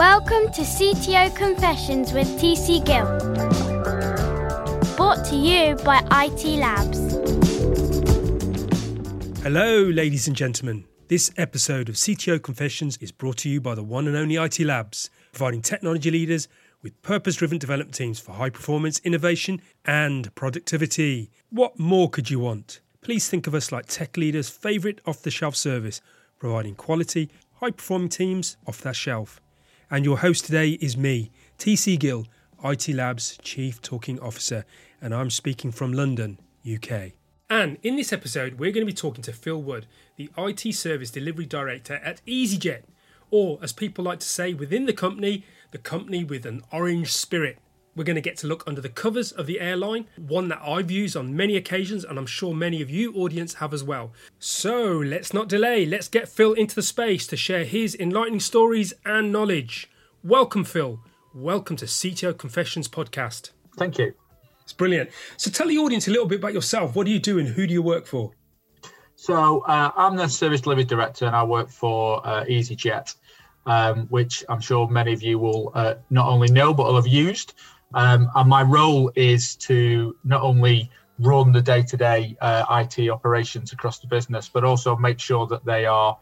Welcome to CTO Confessions with TC Gill. Brought to you by IT Labs. Hello, ladies and gentlemen. This episode of CTO Confessions is brought to you by the one and only IT Labs, providing technology leaders with purpose driven development teams for high performance, innovation, and productivity. What more could you want? Please think of us like tech leaders' favourite off the shelf service, providing quality, high performing teams off that shelf. And your host today is me, TC Gill, IT Labs Chief Talking Officer, and I'm speaking from London, UK. And in this episode, we're going to be talking to Phil Wood, the IT Service Delivery Director at EasyJet, or as people like to say within the company, the company with an orange spirit. We're going to get to look under the covers of the airline, one that I've used on many occasions, and I'm sure many of you, audience, have as well. So let's not delay, let's get Phil into the space to share his enlightening stories and knowledge. Welcome, Phil. Welcome to CTO Confessions Podcast. Thank you. It's brilliant. So tell the audience a little bit about yourself. What do you do and who do you work for? So uh, I'm the service delivery director and I work for uh, EasyJet, um, which I'm sure many of you will uh, not only know but will have used. Um, and my role is to not only run the day-to-day uh, IT operations across the business, but also make sure that they are,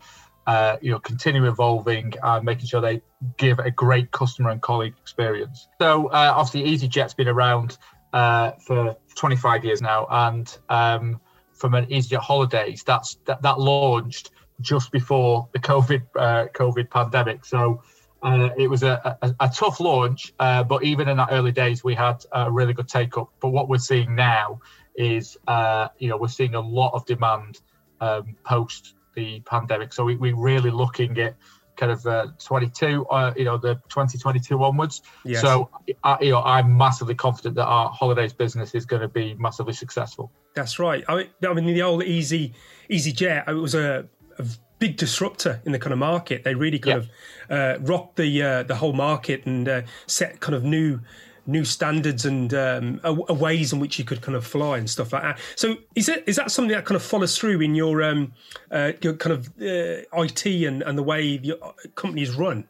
uh, you know, continue evolving and making sure they give a great customer and colleague experience. So uh, obviously, EasyJet's been around uh, for 25 years now, and um, from an EasyJet holidays, that's that, that launched just before the COVID uh, COVID pandemic. So uh, it was a, a, a tough launch, uh, but even in that early days, we had a really good take up. But what we're seeing now is, uh, you know, we're seeing a lot of demand um, post the pandemic. So we, we're really looking at kind of uh, 22, uh, you know, the 2022 onwards. Yes. So, I, you know, I'm massively confident that our holidays business is going to be massively successful. That's right. I mean, I mean the old Easy Easy Jet, it was a, a big disruptor in the kind of market. They really kind yeah. of uh, rocked the uh, the whole market and uh, set kind of new new standards and um, a, a ways in which you could kind of fly and stuff like that. So is that is that something that kind of follows through in your um, uh, your kind of uh, IT and, and the way your companies run?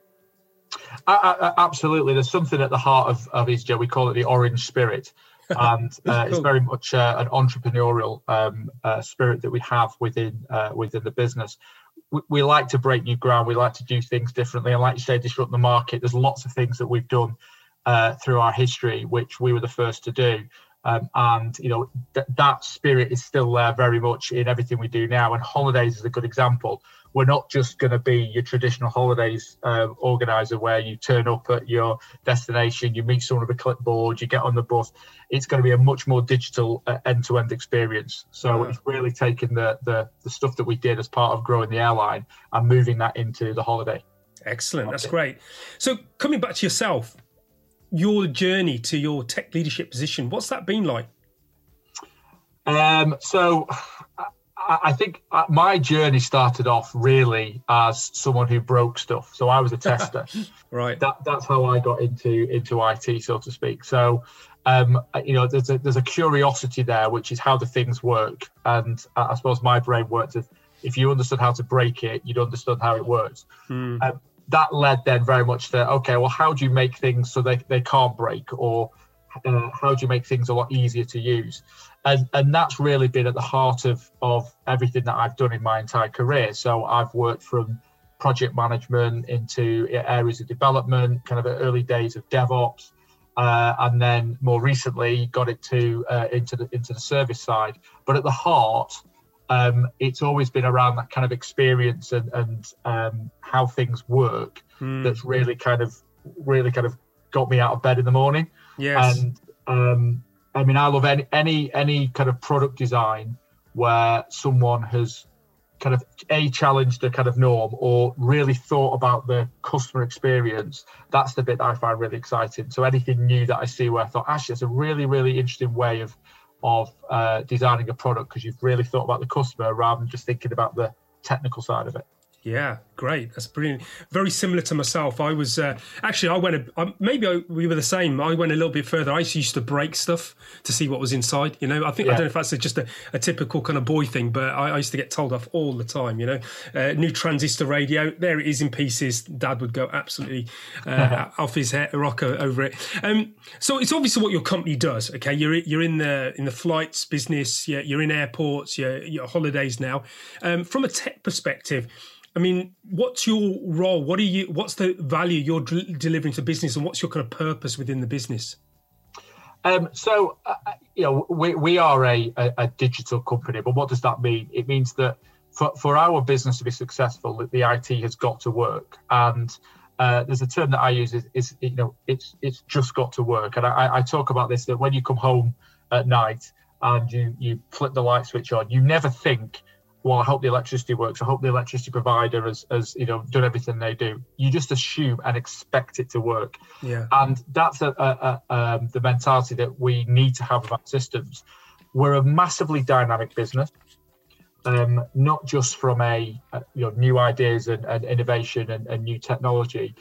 absolutely, there's something at the heart of of EasyJet. We call it the orange spirit. and uh, it's very much uh, an entrepreneurial um, uh, spirit that we have within uh, within the business we, like to break new ground. We like to do things differently. And like you say, disrupt the market. There's lots of things that we've done uh, through our history, which we were the first to do. Um, and you know th- that spirit is still there very much in everything we do now. And holidays is a good example we're not just going to be your traditional holidays uh, organizer where you turn up at your destination, you meet someone with a clipboard, you get on the bus. It's going to be a much more digital uh, end-to-end experience. So yeah. it's really taking the, the the stuff that we did as part of growing the airline and moving that into the holiday. Excellent, that's great. So coming back to yourself, your journey to your tech leadership position, what's that been like? Um, so I think uh, my journey started off really as someone who broke stuff. So I was a tester. right. That, that's how I got into into IT, so to speak. So, um, you know, there's a there's a curiosity there, which is how the things work. And I suppose my brain worked as if you understood how to break it, you'd understand how it works. Hmm. Um, that led then very much to okay, well, how do you make things so they, they can't break, or uh, how do you make things a lot easier to use? and and that's really been at the heart of of everything that I've done in my entire career. So I've worked from project management into areas of development, kind of early days of DevOps, uh, and then more recently got it to uh, into the into the service side. But at the heart, um, it's always been around that kind of experience and and um, how things work. Mm. That's really kind of really kind of got me out of bed in the morning. Yes. And um, I mean, I love any any any kind of product design where someone has kind of a challenged the kind of norm or really thought about the customer experience. That's the bit that I find really exciting. So anything new that I see where I thought actually it's a really really interesting way of of uh, designing a product because you've really thought about the customer rather than just thinking about the technical side of it. Yeah, great. That's brilliant. Very similar to myself. I was uh, actually I went a, maybe I, we were the same. I went a little bit further. I used to break stuff to see what was inside. You know, I think yeah. I don't know if that's a, just a, a, typical kind of boy thing, but I, I, used to get told off all the time. You know, uh, new transistor radio, there it is in pieces. Dad would go absolutely uh, off his head, rocker over it. Um, so it's obviously what your company does. Okay, you're you're in the in the flights business. You're, you're in airports. You're, you're holidays now. Um, from a tech perspective I mean, what's your role? What are you? What's the value you're d- delivering to business, and what's your kind of purpose within the business? Um, so, uh, uh, you know, we, we are a, a, a, digital company, but what does that mean? It means that for, for our business to be successful, that the IT has got to work. And uh, there's a term that I use is, is, you know, it's it's just got to work. And I, I talk about this that when you come home at night and you you flip the light switch on, you never think well, I hope the electricity works. I hope the electricity provider has, has, you know, done everything they do. You just assume and expect it to work. Yeah. And that's a, a, a, um, the mentality that we need to have about systems. We're a massively dynamic business, um, not just from a, you know new ideas and, and innovation and, and new technology,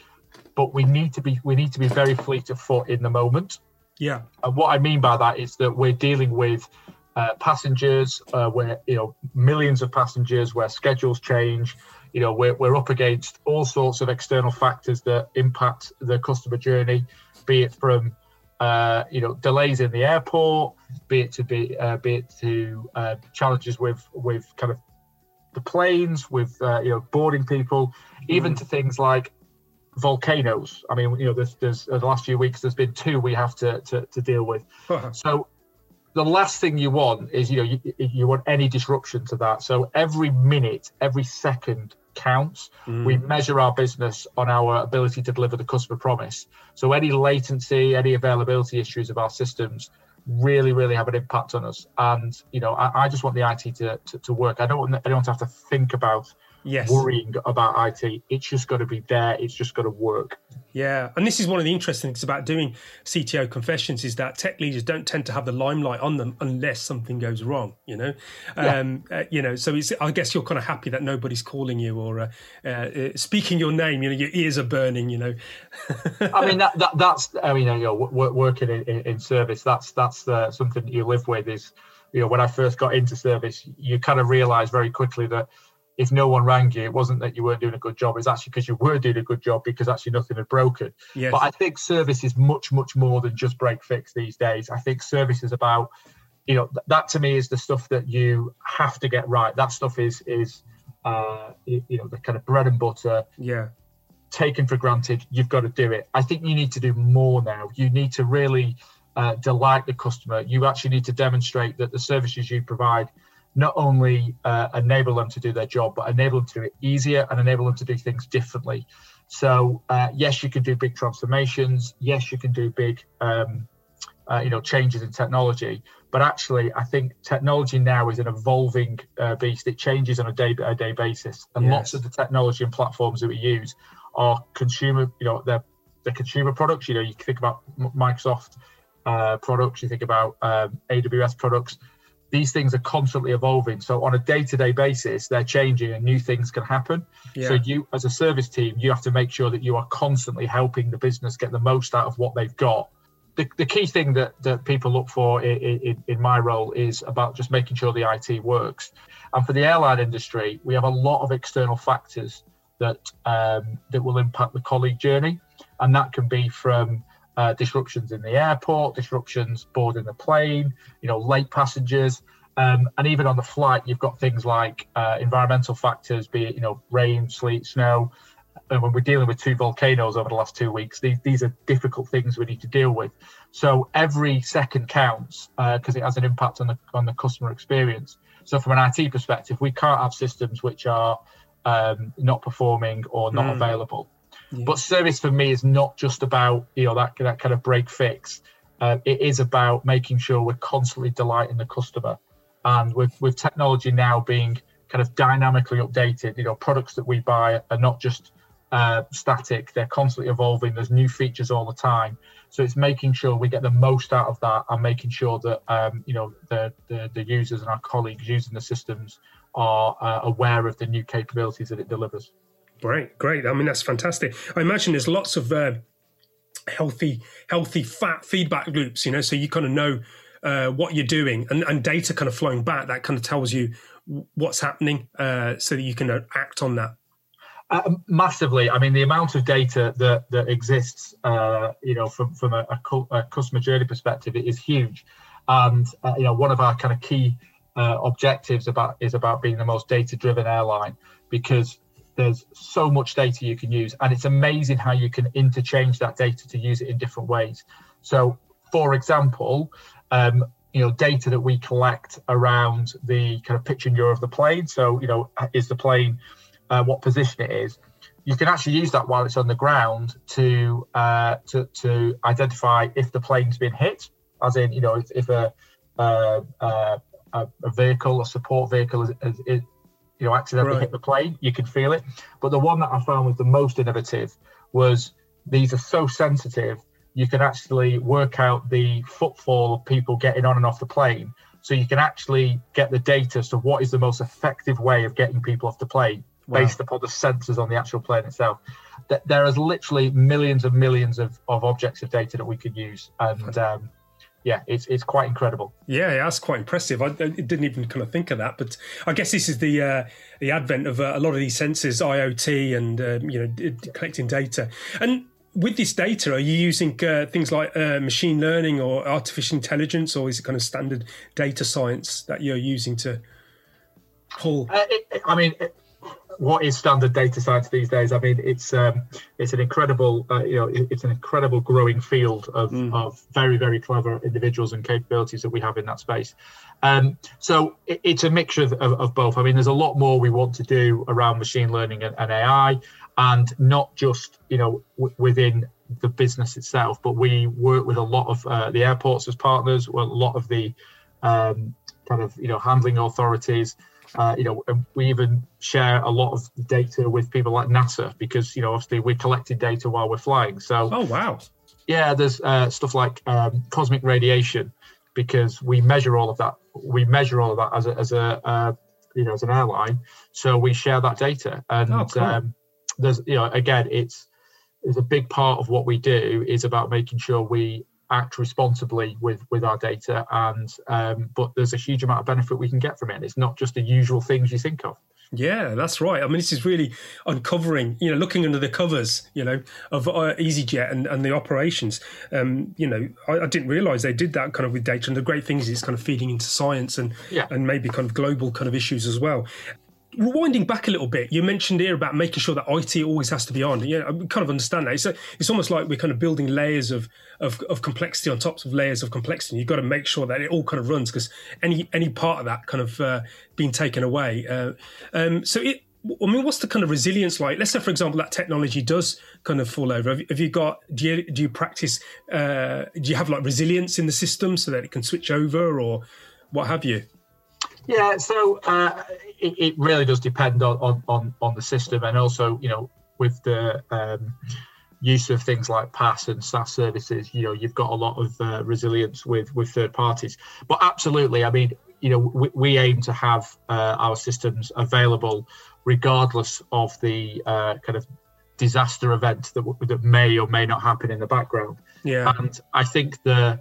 but we need to be we need to be very fleet of foot in the moment. Yeah. And what I mean by that is that we're dealing with uh, passengers, uh, where you know millions of passengers, where schedules change. You know, we're, we're up against all sorts of external factors that impact the customer journey, be it from uh, you know delays in the airport, be it to be uh, be it to uh, challenges with with kind of the planes, with uh, you know boarding people, even mm. to things like volcanoes. I mean, you know, there's, there's the last few weeks there's been two we have to to, to deal with. so the last thing you want is you know you, you want any disruption to that. So every minute, every second counts. Mm. We measure our business on our ability to deliver the customer promise. So any latency, any availability issues of our systems really, really have an impact on us. And you know, I, I just want the IT to, to, to work. I don't want anyone to have to think about yes. worrying about IT. It's just got to be there. It's just got to work. Yeah, and this is one of the interesting things about doing CTO confessions is that tech leaders don't tend to have the limelight on them unless something goes wrong. You know, yeah. um, uh, you know. So it's, I guess you're kind of happy that nobody's calling you or uh, uh, speaking your name. You know, your ears are burning. You know. I mean, that, that, that's. I mean, you know, working in, in service, that's that's uh, something that you live with. Is you know, when I first got into service, you kind of realize very quickly that if no one rang you, it wasn't that you weren't doing a good job. It's actually because you were doing a good job because actually nothing had broken. Yes. But I think service is much, much more than just break fix these days. I think service is about, you know, th- that to me is the stuff that you have to get right. That stuff is is uh, you know the kind of bread and butter. Yeah. Taken for granted, you've got to do it. I think you need to do more now. You need to really uh, delight the customer. You actually need to demonstrate that the services you provide not only uh, enable them to do their job, but enable them to do it easier and enable them to do things differently. So uh, yes, you can do big transformations. Yes, you can do big, um, uh, you know, changes in technology. But actually, I think technology now is an evolving uh, beast. It changes on a day-by-day basis, and yes. lots of the technology and platforms that we use are consumer. You know, they're the consumer products. You know, you think about Microsoft uh, products. You think about um, AWS products these things are constantly evolving. So on a day-to-day basis, they're changing and new things can happen. Yeah. So you, as a service team, you have to make sure that you are constantly helping the business get the most out of what they've got. The, the key thing that, that people look for in, in, in my role is about just making sure the IT works. And for the airline industry, we have a lot of external factors that um, that will impact the colleague journey, and that can be from uh, disruptions in the airport, disruptions boarding the plane, you know, late passengers. Um, and even on the flight, you've got things like uh, environmental factors, be it, you know, rain, sleet, snow. And when we're dealing with two volcanoes over the last two weeks, these, these are difficult things we need to deal with. So every second counts because uh, it has an impact on the on the customer experience. So from an IT perspective, we can't have systems which are um, not performing or not mm. available. Yeah. But service for me is not just about you know that that kind of break fix. Uh, it is about making sure we're constantly delighting the customer, and with with technology now being kind of dynamically updated, you know, products that we buy are not just uh, static; they're constantly evolving. There's new features all the time, so it's making sure we get the most out of that, and making sure that um, you know the, the the users and our colleagues using the systems are uh, aware of the new capabilities that it delivers. Great, great. I mean, that's fantastic. I imagine there's lots of uh, healthy, healthy fat feedback loops. You know, so you kind of know uh, what you're doing, and, and data kind of flowing back that kind of tells you what's happening, uh, so that you can uh, act on that. Uh, massively. I mean, the amount of data that that exists, uh, you know, from from a, a, customer journey perspective, is huge. And you know, one of our kind of key objectives about is about being the most data driven airline because there's so much data you can use and it's amazing how you can interchange that data to use it in different ways. So for example um, you know data that we collect around the kind of pitch and yaw of the plane. So you know is the plane uh, what position it is? You can actually use that while it's on the ground to uh, to, to identify if the plane's been hit as in you know if, if a, uh, uh a, vehicle a support vehicle is, is, you know accidentally right. hit the plane. You can feel it. But the one that i found was the most innovative was these are so sensitive you can actually work out the footfall of people getting on and off the plane. So you can actually get the data as to what is the most effective way of getting people off the plane wow. based upon the sensors on the actual plane itself. That there is literally millions and millions of, of objects of data that we could use and um, yeah, it's it's quite incredible. Yeah, that's quite impressive. I, I, didn't even kind of think of that, but I guess this is the uh, the advent of uh, a lot of these sensors, IoT, and um, you know collecting data. And with this data, are you using uh, things like uh, machine learning or artificial intelligence, or is it kind of standard data science that you're using to pull? Uh, it, I mean. It, what is standard data science these days? I mean, it's um, it's an incredible, uh, you know, it's an incredible growing field of, mm. of very very clever individuals and capabilities that we have in that space. Um, so it, it's a mixture of, of, both. I mean, there's a lot more we want to do around machine learning and, and AI, and not just you know w- within the business itself, but we work with a lot of uh, the airports as partners, well, a lot of the um, kind of you know handling authorities. Uh, you know, we even share a lot of data with people like NASA because you know, obviously, we're collecting data while we're flying. So, oh wow, yeah, there's uh, stuff like um, cosmic radiation because we measure all of that. We measure all of that as a, as a uh, you know as an airline. So we share that data, and oh, cool. um, there's you know again, it's it's a big part of what we do is about making sure we act responsibly with with our data and um, but there's a huge amount of benefit we can get from it it's not just the usual things you think of yeah, that's right. I mean, this is really uncovering, you know, looking under the covers, you know, of uh, EasyJet and, and the operations. Um, you know, I, I, didn't realize they did that kind of with data. And the great thing is it's kind of feeding into science and yeah. and maybe kind of global kind of issues as well rewinding back a little bit, you mentioned here about making sure that IT always has to be on. Yeah, I kind of understand that. It's, a, it's almost like we're kind of building layers of, of, of complexity on top of layers of complexity. You've got to make sure that it all kind of runs because any any part of that kind of uh, being taken away. Uh, um, so it, I mean, what's the kind of resilience like? Let's say, for example, that technology does kind of fall over. Have, have you got? Do you do you practice? Uh, do you have like resilience in the system so that it can switch over, or what have you? Yeah, so uh, it, it, really does depend on, on, on the system, and also you know with the um, use of things like PaaS and SaaS services, you know you've got a lot of uh, resilience with with third parties. But absolutely, I mean, you know, we, we aim to have uh, our systems available regardless of the uh, kind of disaster event that that may or may not happen in the background. Yeah, and I think the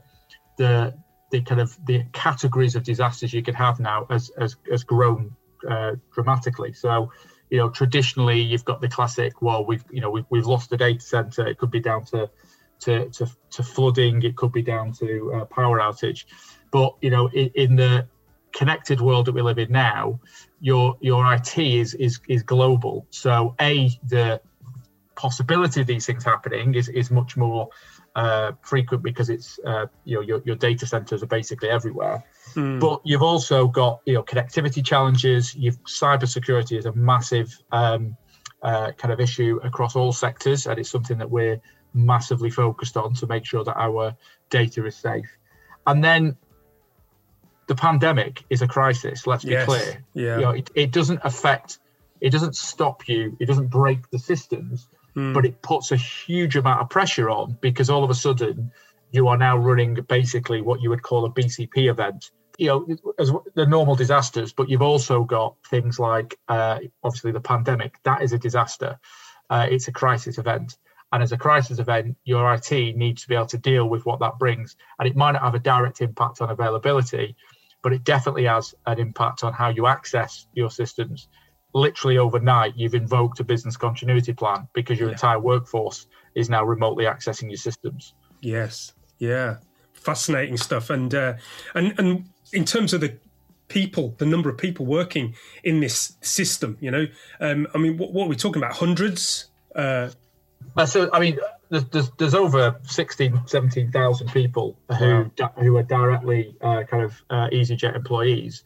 the the kind of the categories of disasters you could have now has has, has grown uh, dramatically. So, you know, traditionally you've got the classic. Well, we've you know we've, we've lost the data center. It could be down to to to, to flooding. It could be down to uh, power outage. But you know, in, in the connected world that we live in now, your your IT is is is global. So, a the possibility of these things happening is is much more uh, frequent because it's uh, you know your, your data centers are basically everywhere. Mm. But you've also got you know connectivity challenges. You've cybersecurity is a massive um, uh, kind of issue across all sectors, and it's something that we're massively focused on to make sure that our data is safe. And then the pandemic is a crisis. Let's be yes. clear. Yeah. You know, it, it doesn't affect. It doesn't stop you. It doesn't break the systems mm. but it puts a huge amount of pressure on because all of a sudden you are now running basically what you would call a BCP event you know as the normal disasters, but you've also got things like uh, obviously the pandemic. That is a disaster. Uh, it's a crisis event. And as a crisis event, your IT needs to be able to deal with what that brings. And it might not have a direct impact on availability, but it definitely has an impact on how you access your systems. Literally overnight, you've invoked a business continuity plan because your yeah. entire workforce is now remotely accessing your systems. Yes, yeah, fascinating stuff. And uh, and and in terms of the people, the number of people working in this system, you know, um, I mean, what, what, are we talking about? Hundreds? Uh, uh, so, I mean, there's, there's, over 16, 17,000 people who wow. who are directly uh, kind of uh, EasyJet employees.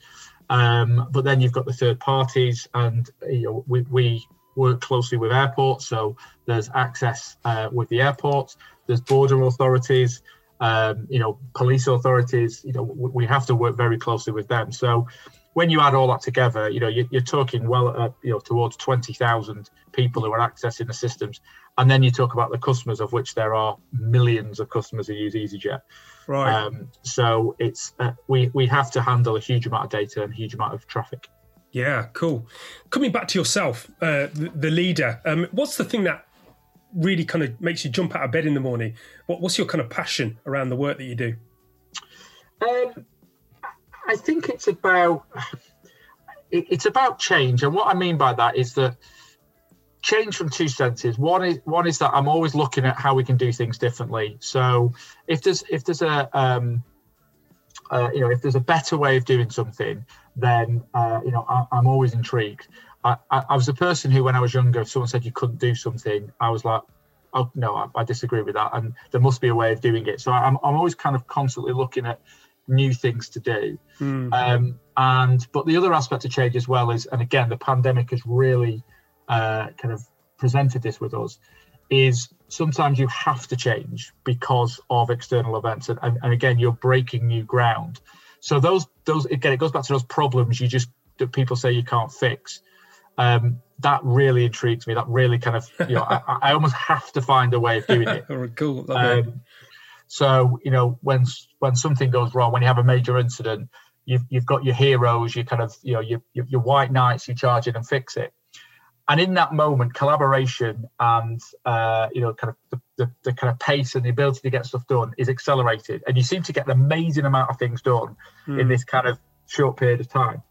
Um, but then you've got the third parties, and you know, we, we work closely with airports. So there's access uh, with the airports. There's border authorities. Um, you know, police authorities. You know, we have to work very closely with them. So when you add all that together, you know, you're, you're talking well, uh, you know, towards 20,000 people who are accessing the systems. And then you talk about the customers, of which there are millions of customers who use EasyJet. Right. Um, so it's uh, we we have to handle a huge amount of data and a huge amount of traffic. Yeah, cool. Coming back to yourself, uh, the, the, leader, um, what's the thing that really kind of makes you jump out of bed in the morning? What, what's your kind of passion around the work that you do? Um, I think it's about it, it's about change, and what I mean by that is that change from two senses. One is one is that I'm always looking at how we can do things differently. So if there's if there's a um, uh, you know if there's a better way of doing something, then uh, you know I, am always intrigued. I, I, I, was a person who, when I was younger, if someone said you couldn't do something, I was like, oh no, I, I disagree with that, and there must be a way of doing it. So I'm I'm always kind of constantly looking at new things to do. Mm. Um, and but the other aspect of change as well is, and again, the pandemic has really uh, kind of presented this with us, is sometimes you have to change because of external events, and, and, and again, you're breaking new ground. So those those again, it goes back to those problems you just that people say you can't fix. Um, that really intrigues me. That really kind of, you know, I, I, almost have to find a way of doing it. cool. Um, so you know when when something goes wrong, when you have a major incident, you've you've got your heroes, you kind of you know your your, your white knights, you charge in and fix it. And in that moment, collaboration and uh, you know kind of the, the, the, kind of pace and the ability to get stuff done is accelerated, and you seem to get an amazing amount of things done mm. in hmm. this kind of short period of time.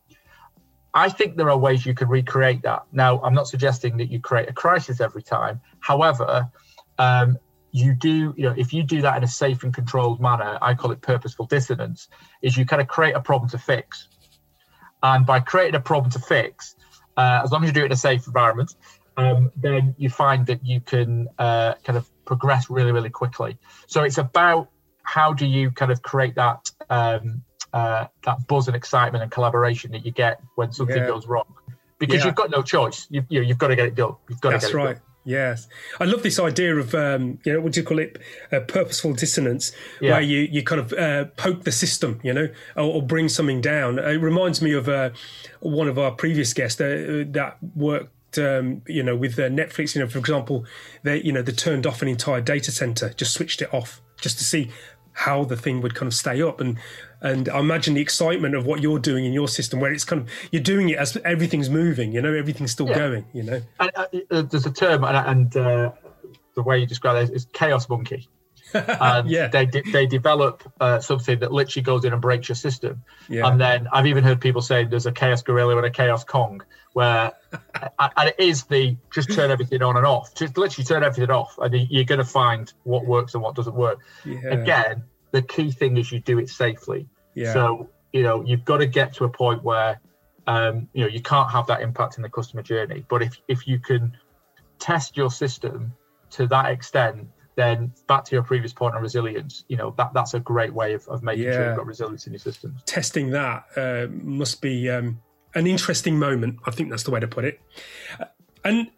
I think there are ways you can recreate that. Now, I'm not suggesting that you create a crisis every time. However, um, you do, you know, if you do that in a safe and controlled manner, I call it purposeful dissonance, is you kind of create a problem to fix. And by creating a problem to fix, uh, as long as you do it in a safe environment, um, then you find that you can uh, kind of progress really, really quickly. So it's about how do you kind of create that um, uh, that buzz and excitement and collaboration that you get when something yeah. goes wrong, because yeah. you've got no choice. You, you know, you've got to get it done. You've got That's to get it right. done. Yes, I love this idea of um, you know what do you call it, uh, purposeful dissonance, yeah. where you you kind of uh, poke the system, you know, or, or, bring something down. It reminds me of uh, one of our previous guests uh, that worked um, you know, with uh, Netflix, you know, for example, they, you know, they turned off an entire data center, just switched it off, just to see how the thing would kind of stay up. And and I imagine the excitement of what you're doing in your system, where it's kind of you're doing it as everything's moving, you know, everything's still yeah. going, you know. And, uh, uh, there's a term, and, and uh, the way you describe it is chaos monkey. and yeah. they they develop uh, something that literally goes in and breaks your system. Yeah. And then I've even heard people say there's a chaos gorilla and a chaos kong, where and it is the just turn everything on and off, just literally turn everything off, and you're going to find what works and what doesn't work. Yeah. Again, the key thing is you do it safely. Yeah. So you know you've got to get to a point where um, you know you can't have that impact in the customer journey. But if if you can test your system to that extent, then back to your previous point on resilience, you know that that's a great way of, of making yeah. sure you've got resilience in your systems. Testing that uh, must be um, an interesting moment. I think that's the way to put it. Uh, and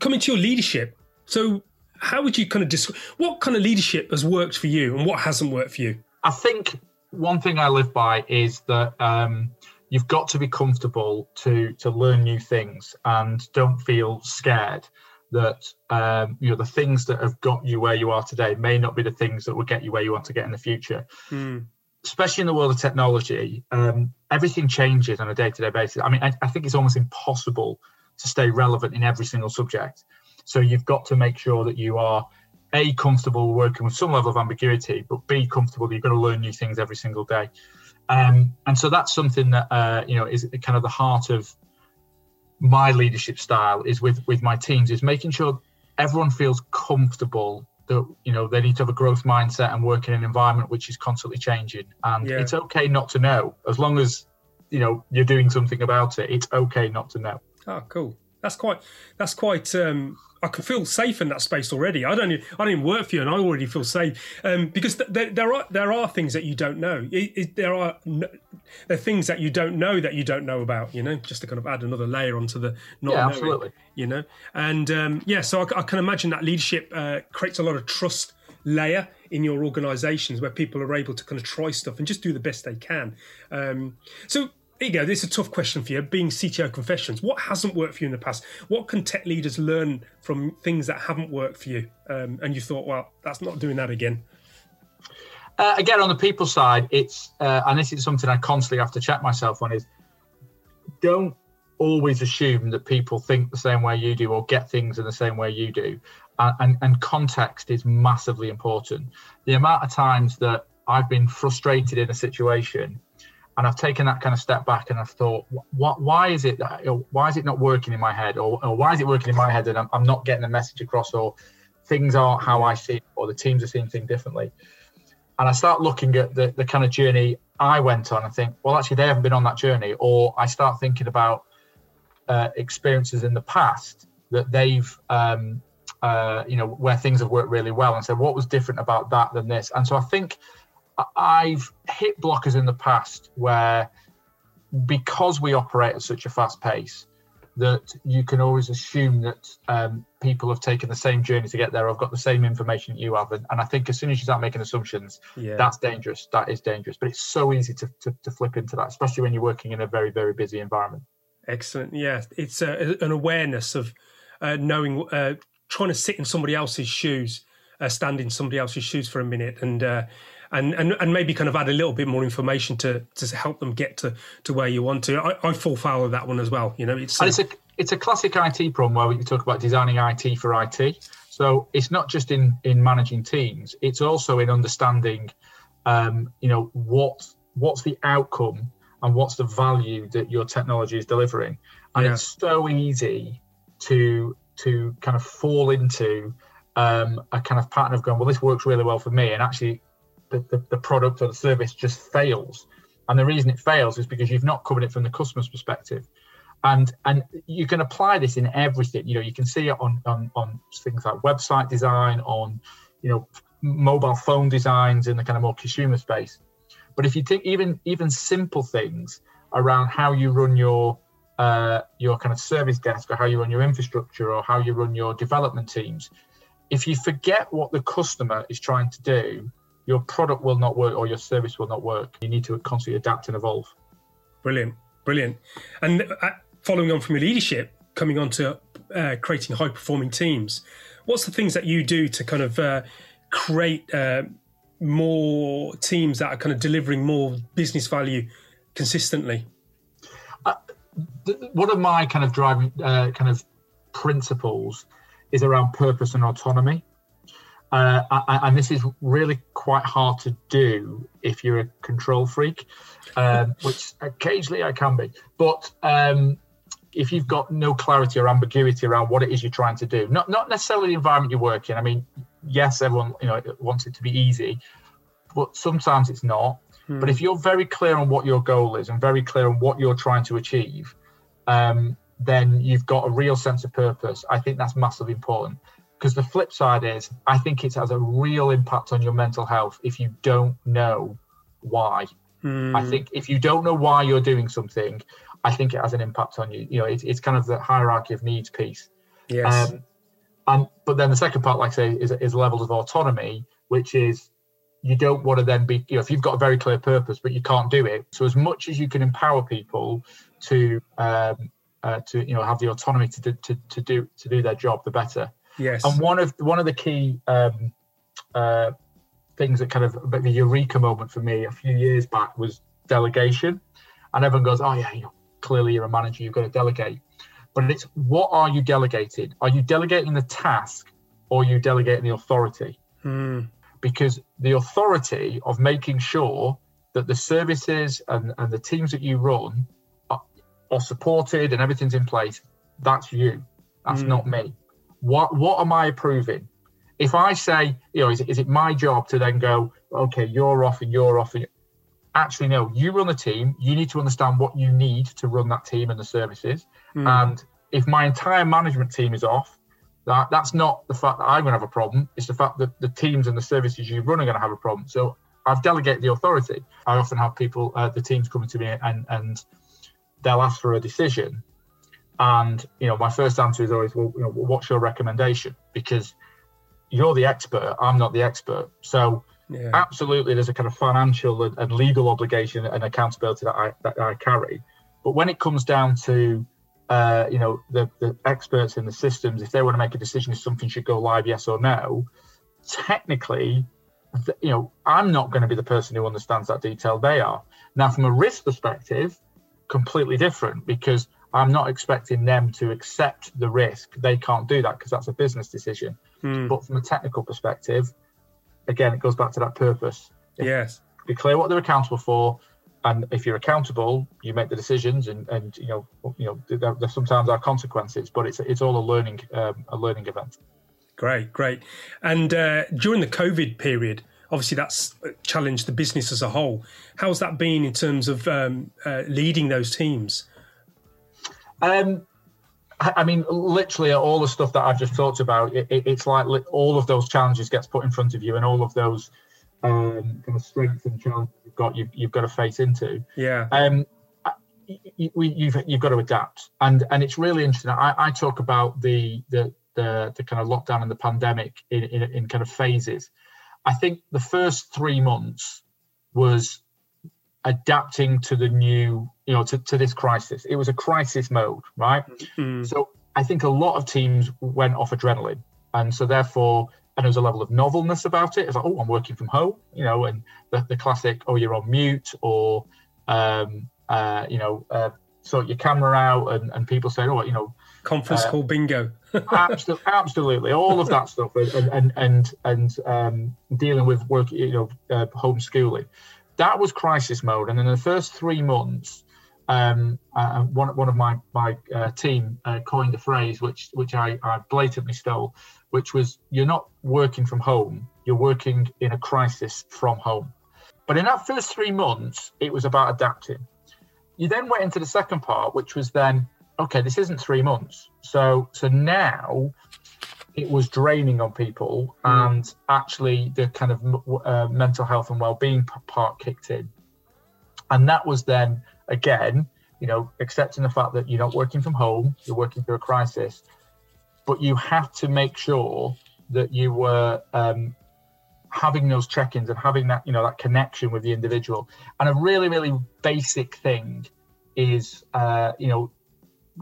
coming to your leadership, so how would you kind of describe what kind of leadership has worked for you and what hasn't worked for you? I think one thing I live by is that um, you've got to be comfortable to to learn new things and don't feel scared that um, you know the things that have got you where you are today may not be the things that will get you where you want to get in the future. Mm. especially in the world of technology, um, everything changes on a day-to-day basis. I mean, I, I think it's almost impossible to stay relevant in every single subject. So you've got to make sure that you are a comfortable working with some level of ambiguity, but b comfortable. You've got to learn new things every single day, um, and so that's something that uh, you know is kind of the heart of my leadership style is with with my teams is making sure everyone feels comfortable that you know they need to have a growth mindset and work in an environment which is constantly changing and yeah. it's okay not to know as long as you know you're doing something about it it's okay not to know oh cool that's quite that's quite um I can feel safe in that space already. I don't. I don't even work for you, and I already feel safe um, because th- there, there, are there are things that you don't know. It, it, there are no, there are things that you don't know that you don't know about. You know, just to kind of add another layer onto the not yeah, knowing, absolutely. You know, and um, yeah, so I, I, can imagine that leadership uh, creates a lot of trust layer in your organizations where people are able to kind of try stuff and just do the best they can. Um, so you go. This is a tough question for you. Being CTO confessions, what hasn't worked for you in the past? What can tech leaders learn from things that haven't worked for you? Um, and you thought, well, that's not doing that again. Uh, again, on the people side, it's uh, and this is something I constantly have to check myself on: is don't always assume that people think the same way you do or get things in the same way you do. And, and, and context is massively important. The amount of times that I've been frustrated in a situation and I've taken that kind of step back and I've thought, what, why is it that, why is it not working in my head, or, or why is it working in my head and I'm, I'm, not getting the message across, or things aren't how I see it, or the teams are seeing things differently. And I start looking at the, the kind of journey I went on and think, well, actually, they haven't been on that journey. Or I start thinking about uh, experiences in the past that they've, um, uh, you know, where things have worked really well, and say, what was different about that than this? And so I think I've hit blockers in the past where, because we operate at such a fast pace, that you can always assume that um, people have taken the same journey to get there. I've got the same information you have, and, and I think as soon as you start making assumptions, yeah. that's dangerous. That is dangerous. But it's so easy to, to, to flip into that, especially when you're working in a very very busy environment. Excellent. Yeah, it's uh, an awareness of uh, knowing, uh, trying to sit in somebody else's shoes, uh, stand in somebody else's shoes for a minute, and uh, and, and and maybe kind of add a little bit more information to to help them get to to where you want to. I, I fall foul of that one as well. You know, it's and it's a it's a classic IT problem where we talk about designing IT for IT. So it's not just in in managing teams; it's also in understanding, um, you know, what what's the outcome and what's the value that your technology is delivering. And yeah. it's so easy to to kind of fall into um, a kind of pattern of going, well, this works really well for me, and actually the, the, the product or the service just fails. And the reason it fails is because you've not covered it from the customer's perspective. And and you can apply this in everything. You know, you can see it on on, on things like website design, on you know mobile phone designs in the kind of more consumer space. But if you take even even simple things around how you run your uh, your kind of service desk or how you run your infrastructure or how you run your development teams, if you forget what the customer is trying to do, your product will not work or your service will not work. You need to constantly adapt and evolve. Brilliant, brilliant. And uh, following on from your leadership, coming on to uh, creating high performing teams, what's the things that you do to kind of uh, create uh, more teams that are kind of delivering more business value consistently? Uh, one of my kind of driving uh, kind of principles is around purpose and autonomy. Uh, and this is really quite hard to do if you're a control freak, um, which occasionally I can be. But um, if you've got no clarity or ambiguity around what it is you're trying to do, not not necessarily the environment you work in. I mean, yes, everyone you know wants it to be easy, but sometimes it's not. Hmm. But if you're very clear on what your goal is and very clear on what you're trying to achieve, um, then you've got a real sense of purpose. I think that's massively important because the flip side is i think it has a real impact on your mental health if you don't know why. Mm. i think if you don't know why you're doing something i think it has an impact on you. You know it, it's kind of the hierarchy of needs piece. Yes. Um, and but then the second part like i say is, is levels of autonomy which is you don't want to then be you know if you've got a very clear purpose but you can't do it. So as much as you can empower people to um, uh, to you know have the autonomy to, to to do to do their job the better Yes. And one of one of the key um, uh, things that kind of a bit of a eureka moment for me a few years back was delegation. And everyone goes, oh, yeah, you know, clearly you're a manager, you've got to delegate. But it's what are you delegating? Are you delegating the task or are you delegating the authority? Mm. Because the authority of making sure that the services and, and the teams that you run are, are supported and everything's in place, that's you. That's Mm. not me. What what am I approving? If I say, you know, is, it- is it my job to then go, okay, you're off and you're off and actually no, you run the team, you need to understand what you need to run that team and the services. Mm. And if my entire management team is off, that that's not the fact that I'm going to have a problem. It's the fact that the teams and the services you run are going to have a problem. So I've delegated the authority. I often have people, uh, the teams coming to me and and they'll ask for a decision, and you know my first answer is always, well, you know, what's your recommendation? Because you're the expert, I'm not the expert. So yeah. absolutely there's a kind of financial and, and legal obligation and accountability that I that I carry. But when it comes down to uh, you know the, the experts in the systems, if they want to make a decision if something should go live, yes or no, technically, you know, I'm not going to be the person who understands that detail. They are now from a risk perspective, completely different because I'm not expecting them to accept the risk. They can't do that because that's a business decision. Mm. But from a technical perspective, again, it goes back to that purpose. Yes. Be clear what they're accountable for, and if you're accountable, you make the decisions, and and you know you know there, there sometimes are consequences, but it's it's all a learning um, a learning event. Great, great. And uh, during the COVID period, obviously that's challenged the business as a whole. How's that been in terms of um, uh, leading those teams? Um, I mean, literally all the stuff that I've just talked about, it, it- it's like all of those challenges gets put in front of you, and all of those um, kind of strengths and challenges you've got, you've, you've got to face into. Yeah. um, y- y- we, you've you've got to adapt, and and it's really interesting. I, I talk about the, the the the kind of lockdown and the pandemic in, in in kind of phases. I think the first three months was adapting to the new, you know, to, to this crisis. It was a crisis mode, right? Mm. So I think a lot of teams went off adrenaline, and so therefore, and there was a level of novelness about it. It's like, oh, I'm working from home, you know, and the, the classic, oh, you're on mute, or um, uh, you know, uh, sort your camera out, and, and people saying, oh, you know, Conference uh, call bingo. absolutely, absolutely, all of that stuff, and and and and um, dealing with work, you know, uh, homeschooling. That was crisis mode, and in the first three months, um, uh, one one of my my uh, team uh, coined a phrase which which I, I blatantly stole, which was "You're not working from home; you're working in a crisis from home." But in that first three months, it was about adapting. You then went into the second part, which was then okay, this isn't three months. So so now it was draining on people, Mm. and actually the kind of uh, mental health and well-being part kicked in, and that was then again, you know, accepting the fact that you're not working from home, you're working through a crisis, but you have to make sure that you were um, having those check-ins and having that, you know, that connection with the individual. And a really, really basic thing is, uh, you know,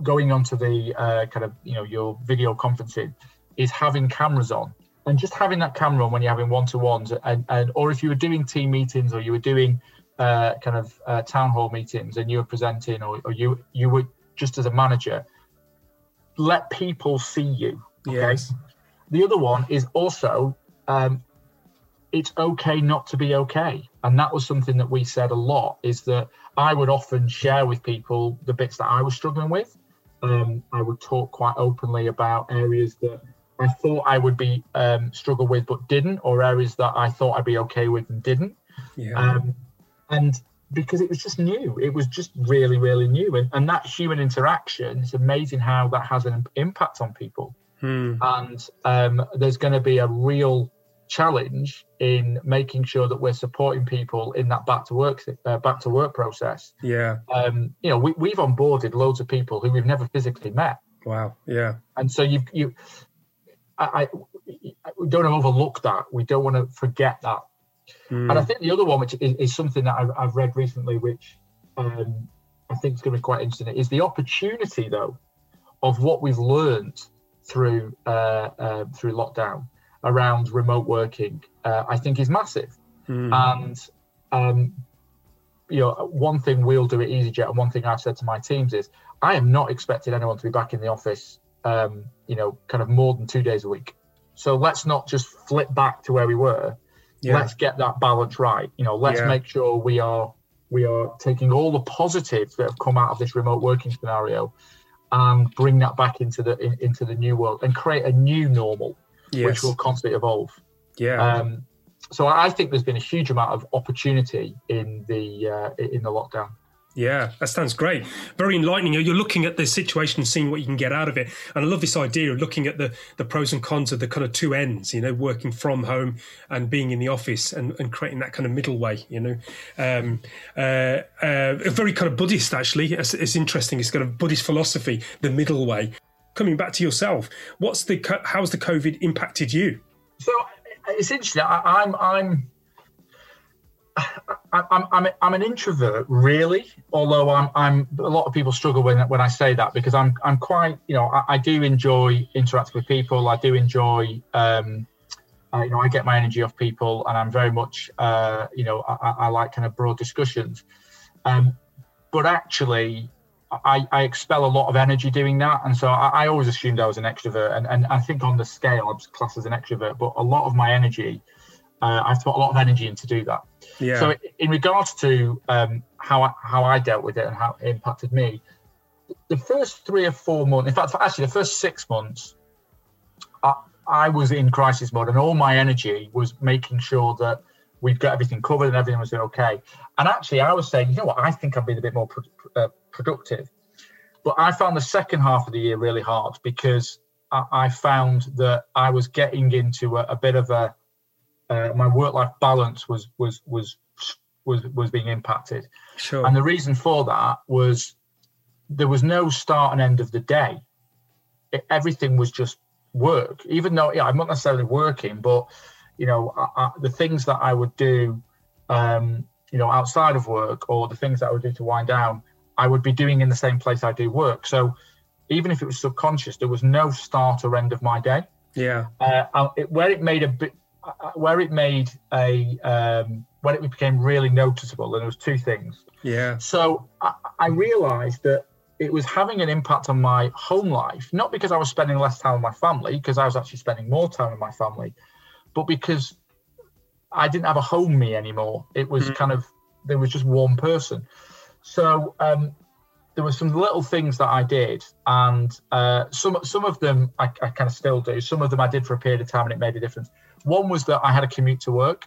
going onto the uh, kind of, you know, your video conferencing is having cameras on and just having that camera on when you're having one-to-ones and, and or if you were doing team meetings or you were doing uh, kind of uh, town hall meetings and you were presenting or, or you you were just as a manager let people see you okay Yes. the other one is also um, it's okay not to be okay and that was something that we said a lot is that i would often share with people the bits that i was struggling with um, i would talk quite openly about areas that i thought i would be um, struggle with but didn't or areas that i thought i'd be okay with and didn't Yeah. um, and because it was just new it was just really really new and, and that human interaction it's amazing how that has an impact on people Hmm. and um, there's going to be a real challenge in making sure that we're supporting people in that back to work uh, back to work process Yeah. um, you know we, we've onboarded loads of people who we've never physically met Wow. Yeah. and so you you I, I we don't overlook that we don't want to forget that Hmm. and I think the other one, which is, is something that I've, I've read recently, which um, I think is going to be quite interesting, is the opportunity, though, of what we've learned through uh, uh, through lockdown. around remote working, uh, I think, is massive. Mm. And um, you know, one thing we'll do at EasyJet, and one thing I've said to my teams is, I am not expecting anyone to be back in the office, um, you know, kind of more than two days a week. So let's not just flip back to where we were. Yeah. Let's get that balance right. You know, let's yeah. make sure we are we are taking all the positives that have come out of this remote working scenario and bring that back into the in, into the new world and create a new normal, yes. which will constantly evolve. Yeah. Um, so I think there's been a huge amount of opportunity in the uh, in the lockdown. Yeah, that sounds great. Very enlightening. You're looking at the situation and seeing what you can get out of it. And I love this idea of looking at the, the pros and cons of the kind of two ends, you know, working from home and being in the office and, and creating that kind of middle way, you know. Um, uh, uh, very kind of Buddhist, actually. It's, it's interesting. It's kind of Buddhist philosophy, the middle way. Coming back to yourself, what's the how's the COVID impacted you? So it's interesting. I, I'm I'm I'm, I'm, I'm an introvert, really. Although I'm, I'm a lot of people struggle when when I say that because I'm, I'm quite, you know, I, I do enjoy interacting with people. I do enjoy, um, uh, you know, I get my energy off people, and I'm very much, uh, you know, I, I, like kind of broad discussions. Um, but actually, I, I expel a lot of energy doing that, and so I, I always assumed I was an extrovert, and, and I think on the scale I'm classed as an extrovert. But a lot of my energy uh, I've put a lot of energy in to do that. Yeah. So in regards to um, how I, how I dealt with it and how it impacted me, the first three or four months, in fact, actually the first six months, I, I was in crisis mode, and all my energy was making sure that we'd got everything covered and everything was okay. And actually, I was saying, you know what, I think I've been a bit more uh, productive. But I found the second half of the year really hard because I, I found that I was getting into a, a bit of a uh, my work life balance was was was was was being impacted. Sure. And the reason for that was there was no start and end of the day. It, everything was just work. Even though yeah, I'm not necessarily working, but you know I, I, the things that I would do, um, you know, outside of work or the things that I would do to wind down, I would be doing in the same place I do work. So even if it was subconscious, there was no start or end of my day. Yeah. Uh, it, where it made a bit where it made a um, when it became really noticeable, and there was two things. Yeah. So I, I realised that it was having an impact on my home life, not because I was spending less time with my family, because I was actually spending more time with my family, but because I didn't have a home me anymore. It was mm-hmm. kind of there was just one person. So um, there were some little things that I did, and uh, some some of them I, I kind of still do. Some of them I did for a period of time, and it made a difference. One was that I had a commute to work,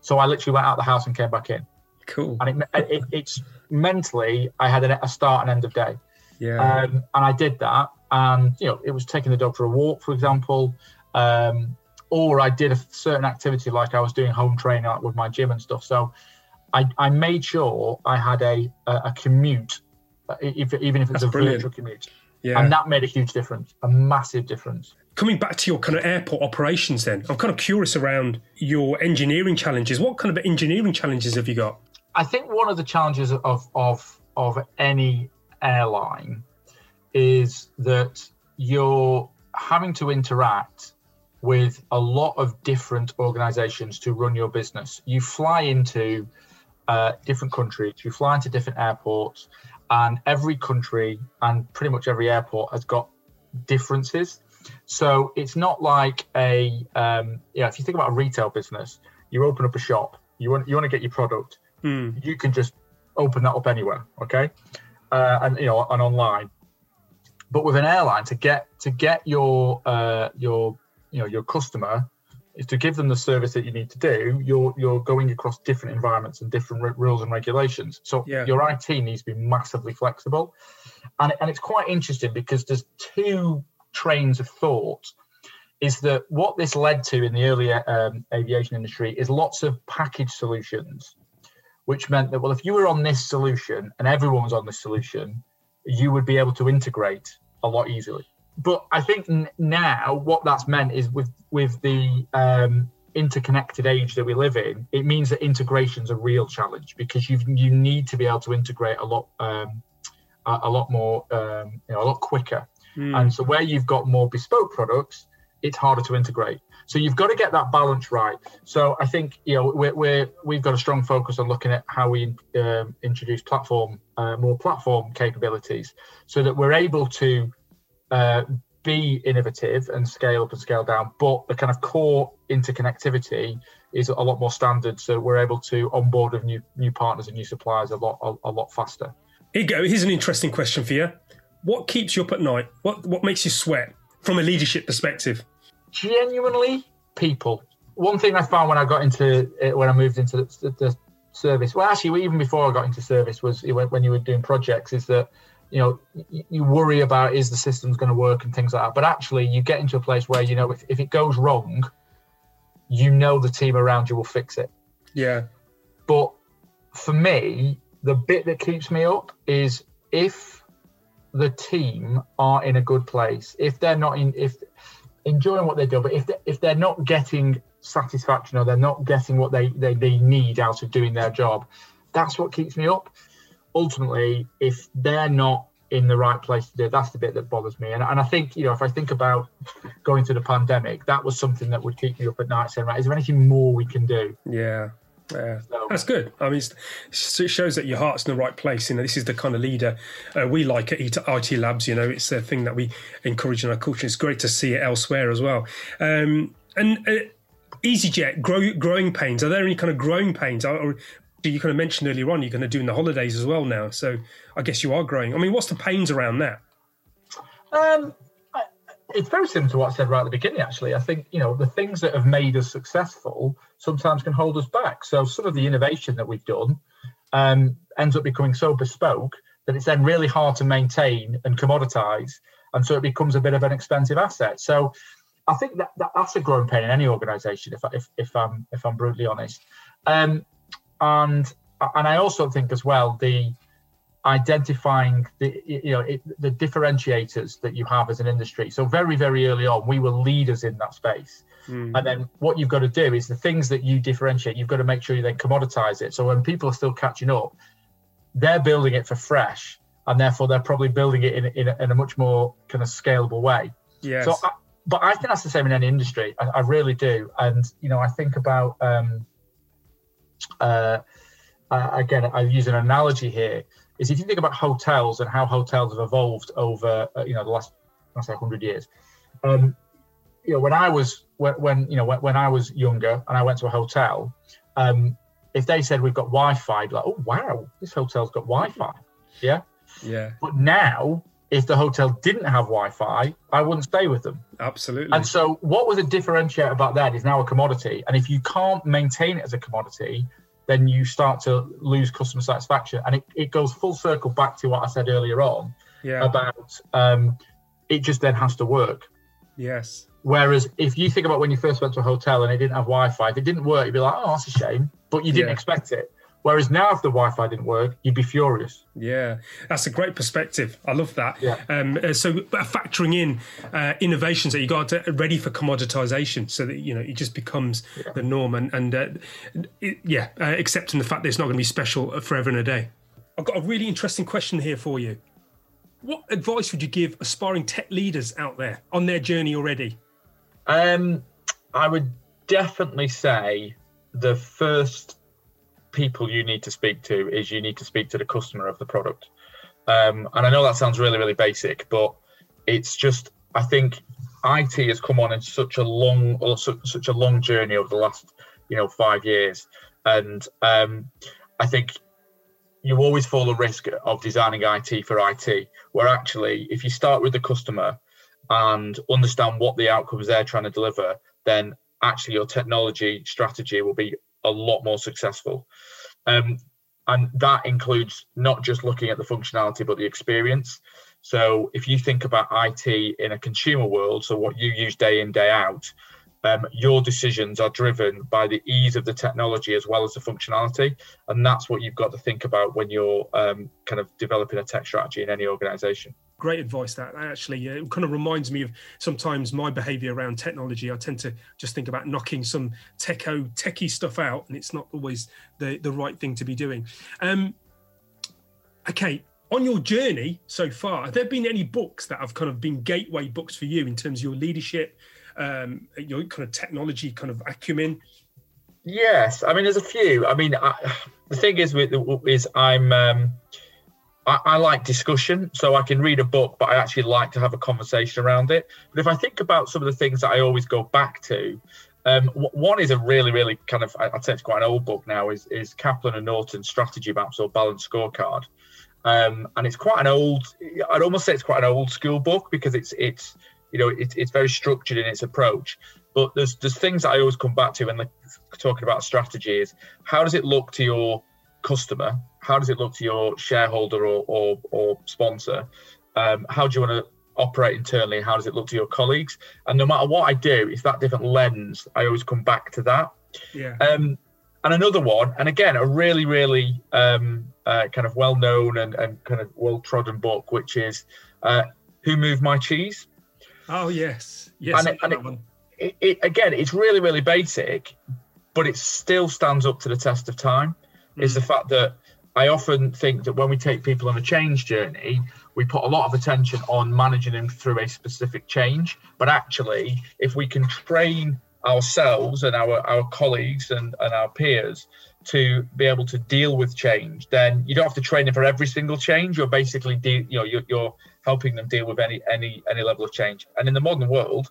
so I literally went out the house and came back in. Cool. And it, it, it's mentally, I had a start and end of day. Yeah. Um, and I did that, and you know, it was taking the dog for a walk, for example, um, or I did a certain activity like I was doing home training like with my gym and stuff. So I, I made sure I had a a, a commute, if, even if it's That's a brilliant. virtual commute. Yeah. And that made a huge difference, a massive difference coming back to your kind of airport operations then i'm kind of curious around your engineering challenges. What kind of engineering challenges have you got? I think one of the challenges of of of any airline is that you're having to interact with a lot of different organizations to run your business. You fly into uh, different countries you fly into different airports and every country and pretty much every airport has got differences so it's not like a um, yeah. If you think about a retail business, you open up a shop. You want you want to get your product. Mm. You can just open that up anywhere. Okay, uh, and you know and online. But with an airline, to get to get your uh, your you know your customer is to give them the service that you need to do. You're you're going across different environments and different r- rules and regulations. So yeah. your IT needs to be massively flexible, and and it's quite interesting because there's two trains of thought is that what this led to in the early um, aviation industry is lots of package solutions, which meant that, well, if you were on this solution and everyone was on this solution, you would be able to integrate a lot easily. But I think n- now what that's meant is with with the um, interconnected age that we live in, it means that integration's a real challenge because you you need to be able to integrate a lot um, a, a, lot more um, you know a lot quicker Mm. And so where you've got more bespoke products, it's harder to integrate. So you've got to get that balance right. So I think you know we're, we're we've got a strong focus on looking at how we um, introduce platform uh, more platform capabilities, so that we're able to uh, be innovative and scale up and scale down, but the kind of core interconnectivity is a lot more standard. So we're able to onboard of new new partners and new suppliers a lot a, a lot faster. Here you go. Here's an interesting question for you. What keeps you up at night? What what makes you sweat from a leadership perspective? Genuinely, people. One thing I found when I got into it, when I moved into the, the service, well, actually, even before I got into service, was when you were doing projects, is that you know you worry about is the system's going to work and things like that but actually you get into a place where you know if, if it goes wrong you know the team around you will fix it yeah but for me the bit that keeps me up is if the team are in a good place if they're not in if enjoying what they do but if they, if they're not getting satisfaction or they're not getting what they, they they need out of doing their job that's what keeps me up ultimately, if they're not in the right place to do that's the bit that bothers me. And, and I think, you know, if I think about going through the pandemic, that was something that would keep me up at night saying, right, is there anything more we can do? Yeah. Yeah, so, that's good. I mean, it shows that your heart's in the right place. You know, this is the kind of leader uh, we like at IT Labs. You know, it's a thing that we encourage in our culture. It's great to see it elsewhere as well. Um, and uh, EasyJet, grow, growing pains. Are there any kind of growing pains, or you kind of mentioned earlier on you're going to do in the holidays as well now. So I guess you are growing. I mean, what's the pains around that? Um, it's very similar to what I said right at the beginning. Actually, I think you know the things that have made us successful sometimes can hold us back. So some of the innovation that we've done um, ends up becoming so bespoke that it's then really hard to maintain and commoditize, and so it becomes a bit of an expensive asset. So I think that, that that's a growing pain in any organisation. If, if if I'm if I'm brutally honest. Um, and and I also think as well the identifying the you know it, the differentiators that you have as an industry. So very very early on, we were leaders in that space, mm. and then what you've got to do is the things that you differentiate. You've got to make sure you then commoditize it. So when people are still catching up, they're building it for fresh, and therefore they're probably building it in in a, in a much more kind of scalable way. Yes. So, I, but I think that's the same in any industry. I, I really do, and you know I think about. Um, uh, uh, again, I use an analogy here. Is if you think about hotels and how hotels have evolved over, uh, you know, the last, let's say, hundred years. Um, you know, when I was when, when you know when, when, I was younger and I went to a hotel, um, if they said we've got Wi-Fi, like, oh wow, this hotel's got Wi-Fi, yeah, yeah. But now, if the hotel didn't have Wi-Fi, I wouldn't stay with them. Absolutely. And so, what was a differentiator about that is now a commodity, and if you can't maintain it as a commodity, then you start to lose customer satisfaction. And it, it goes full circle back to what I said earlier on yeah. about um, it just then has to work. Yes. Whereas if you think about when you first went to a hotel and it didn't have Wi-Fi, if it didn't work, you'd be like, "Oh, that's a shame," but you didn't yeah. expect it. Whereas now, if the Wi-Fi didn't work, you'd be furious. Yeah, that's a great perspective. I love that. Yeah. Um, uh, so factoring in uh, innovations that you got ready for commoditization, so that you know it just becomes yeah. the norm, and and uh, it, yeah, uh, accepting the fact that it's not going to be special forever and a day. I've got a really interesting question here for you. What advice would you give aspiring tech leaders out there on their journey already? Um, I would definitely say the first people you need to speak to is you need to speak to the customer of the product. Um, and I know that sounds really, really basic, but it's just I think IT has come on in such a long, or such, a long journey over the last, you know, five years, and um, I think you always fall the risk of designing IT for IT, where actually, if you start with the customer and understand what the outcomes they're trying to deliver, then actually your technology strategy will be a lot more successful. Um, and that includes not just looking at the functionality, but the experience. So if you think about IT in a consumer world, so what you use day in, day out, um, your decisions are driven by the ease of the technology as well as the functionality. And that's what you've got to think about when you're um, kind of developing a tech strategy in any organization great advice that actually uh, it kind of reminds me of sometimes my behavior around technology i tend to just think about knocking some techo techie stuff out and it's not always the the right thing to be doing um okay on your journey so far have there been any books that have kind of been gateway books for you in terms of your leadership um, your kind of technology kind of acumen? Yes, I mean there's a few. I mean, I, the thing is with is I'm um, I, I, like discussion, so I can read a book, but I actually like to have a conversation around it. But if I think about some of the things that I always go back to, um, one is a really, really kind of I'd say it's quite an old book now. Is is Kaplan and Norton Strategy Maps or Balanced Scorecard, um, and it's quite an old. I'd almost say it's quite an old school book because it's it's you know it's it's very structured in its approach. But there's there's things that I always come back to when talking about strategy is how does it look to your customer? How does it look to your shareholder or or, or sponsor? Um, how do you want to operate internally? How does it look to your colleagues? And no matter what I do, it's that different lens. I always come back to that. Yeah. Um, and another one, and again, a really, really um, uh, kind of well known and, and kind of well trodden book, which is uh, Who Moved My Cheese? Oh, yes. Yes. And, it, and it, it, it, again, it's really, really basic, but it still stands up to the test of time. Mm. Is the fact that I often think that when we take people on a change journey, we put a lot of attention on managing them through a specific change. But actually, if we can train ourselves and our, our colleagues and, and our peers to be able to deal with change, then you don't have to train them for every single change. You're basically, de- you know, you're, you're helping them deal with any any any level of change. And in the modern world,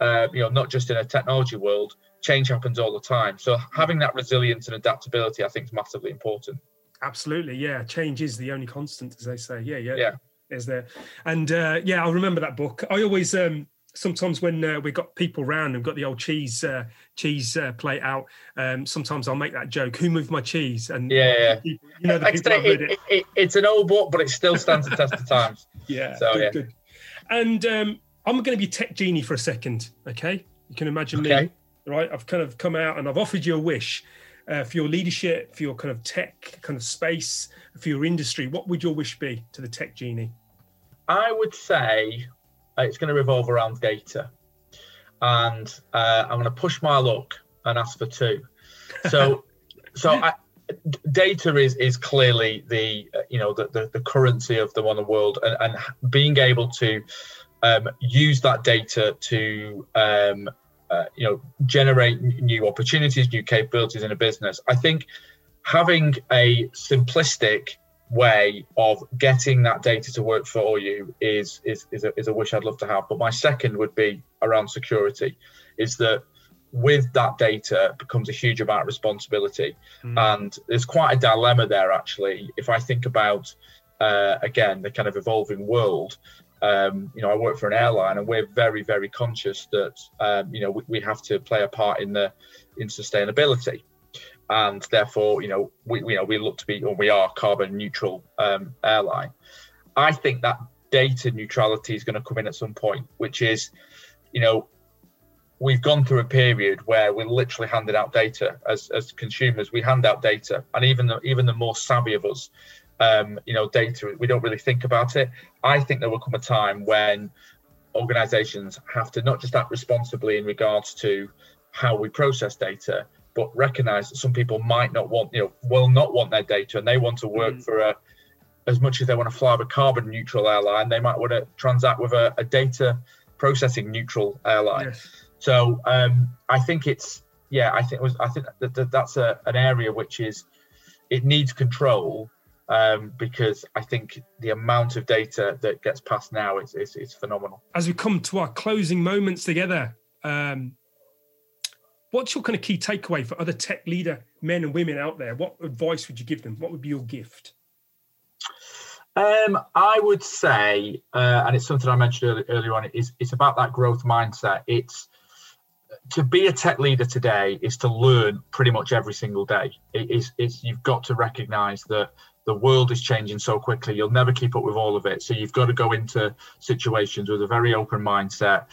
uh, you know, not just in a technology world, change happens all the time. So having that resilience and adaptability, I think, is massively important. Absolutely, yeah. Change is the only constant, as they say. Yeah, yeah, yeah. Is there? And uh, yeah, I remember that book. I always um, sometimes when uh, we got people round and got the old cheese uh, cheese uh, plate out, um, sometimes I'll make that joke: "Who moved my cheese?" And yeah, yeah. You know, the people it, it. It, it's an old book, but it still stands the test of times. Yeah, so good, yeah. Good. And um, I'm going to be tech genie for a second. Okay, you can imagine okay. me, right? I've kind of come out and I've offered you a wish uh, for your leadership, for your kind of tech kind of space, for your industry, what would your wish be to the tech genie? I would say it's going to revolve around data. And uh, I'm going to push my luck and ask for two. So, so I, data is is clearly the uh, you know the, the, the currency of the modern world, and, and being able to um, use that data to um, uh, you know generate new opportunities new capabilities in a business. I think having a simplistic way of getting that data to work for you is is is a, is a wish i'd love to have. But my second would be around security is that with that data becomes a huge amount of responsibility. Mm. and there's quite a dilemma there actually. If i think about uh, again the kind of evolving world um, you know, I work for an airline, and we're very, very conscious that um, you know we, we, have to play a part in the in sustainability, and therefore, you know, we you know we look to be or we are carbon neutral um, airline. I think that data neutrality is going to come in at some point, which is, you know, we've gone through a period where we're literally handing out data as, as consumers. We hand out data, and even the even the more savvy of us um, you know, data. We don't really think about it. I think there will come a time when organizations have to not just act responsibly in regards to how we process data, but recognize that some people might not want, you know, will not want their data and they want to work mm. for a, as much as they want to fly with a carbon neutral airline, they might want to transact with a, a data processing neutral airline. Yes. So um, I think it's, yeah, I think it was, I think that, that that's a, an area which is, it needs control um, because I think the amount of data that gets passed now is, is, is phenomenal. As we come to our closing moments together, um, what's your kind of key takeaway for other tech leader men and women out there? What advice would you give them? What would be your gift? Um, I would say, uh, and it's something I mentioned earlier, earlier on, is it's about that growth mindset. It's to be a tech leader today is to learn pretty much every single day. It is, it's, you've got to recognize that the world is changing so quickly you'll never keep up with all of it. So you've got to go into situations with a very open mindset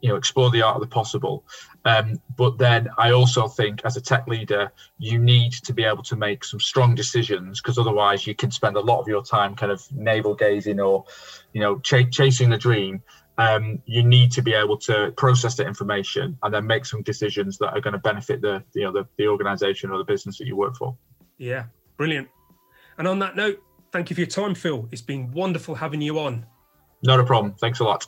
you know explore the art of the possible. Um, but then i also think as a tech leader you need to be able to make some strong decisions because otherwise you can spend a lot of your time kind of navel gazing or you know ch- chasing the dream. Um, you need to be able to process the information and then make some decisions that are going to benefit the you know the, the organization or the business that you work for. Yeah brilliant and on that note, thank you for your time, Phil. It's been wonderful having you on. Not a problem. Thanks a lot.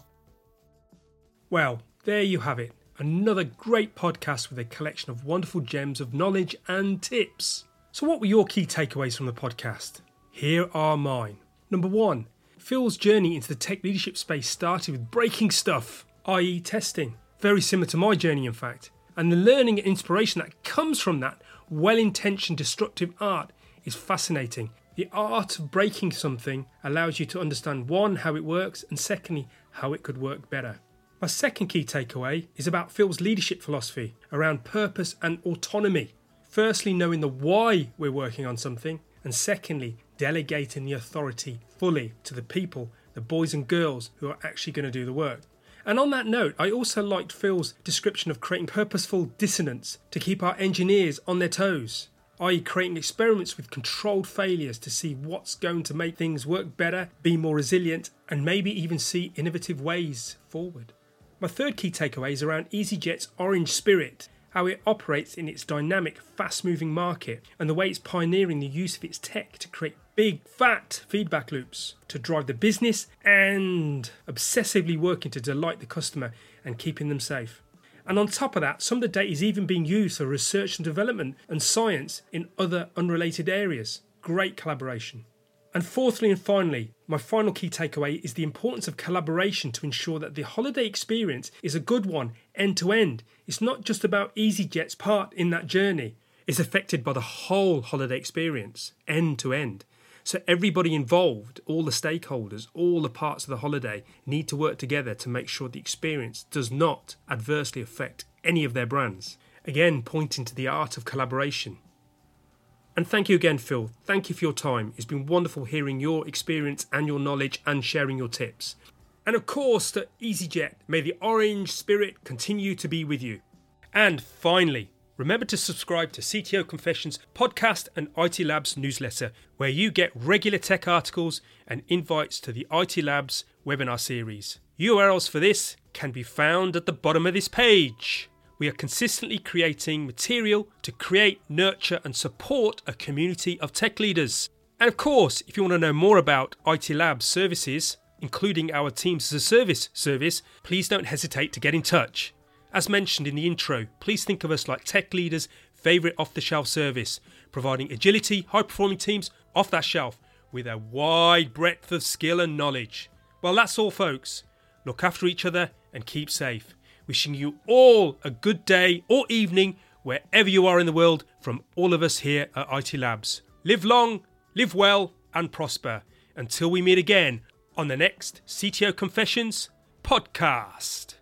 Well, there you have it. another great podcast with a collection of wonderful gems of knowledge and tips. So, what were your key takeaways from the podcast? Here are mine. Number one, Phil's journey into the tech leadership space started with breaking stuff, i.e., testing. Very similar to my journey, in fact. And the learning and inspiration that comes from that well intentioned destructive art is fascinating. The art of breaking something allows you to understand one, how it works, and secondly, how it could work better. My second key takeaway is about Phil's leadership philosophy around purpose and autonomy. Firstly, knowing the why we're working on something, and secondly, delegating the authority fully to the people, the boys and girls who are actually going to do the work. And on that note, I also liked Phil's description of creating purposeful dissonance to keep our engineers on their toes, i.e., creating experiments with controlled failures to see what's going to make things work better, be more resilient, and maybe even see innovative ways forward. My third key takeaway is around EasyJet's orange spirit, how it operates in its dynamic, fast moving market, and the way it's pioneering the use of its tech to create big, fat feedback loops to drive the business and obsessively working to delight the customer and keeping them safe. And on top of that, some of the data is even being used for research and development and science in other unrelated areas. Great collaboration. And fourthly and finally, my final key takeaway is the importance of collaboration to ensure that the holiday experience is a good one end to end. It's not just about EasyJet's part in that journey, it's affected by the whole holiday experience end to end. So everybody involved, all the stakeholders, all the parts of the holiday need to work together to make sure the experience does not adversely affect any of their brands. Again, pointing to the art of collaboration. And thank you again, Phil. Thank you for your time. It's been wonderful hearing your experience and your knowledge and sharing your tips. And of course, to EasyJet, may the orange spirit continue to be with you. And finally, remember to subscribe to CTO Confessions podcast and IT Labs newsletter, where you get regular tech articles and invites to the IT Labs webinar series. URLs for this can be found at the bottom of this page we are consistently creating material to create, nurture, and support a community of tech leaders. And of course, if you want to know more about IT Labs services, including our Teams as a Service service, please don't hesitate to get in touch. As mentioned in the intro, please think of us like tech leaders' favourite off the shelf service, providing agility, high performing teams off that shelf with a wide breadth of skill and knowledge. Well, that's all, folks. Look after each other and keep safe. Wishing you all a good day or evening wherever you are in the world from all of us here at IT Labs. Live long, live well, and prosper. Until we meet again on the next CTO Confessions podcast.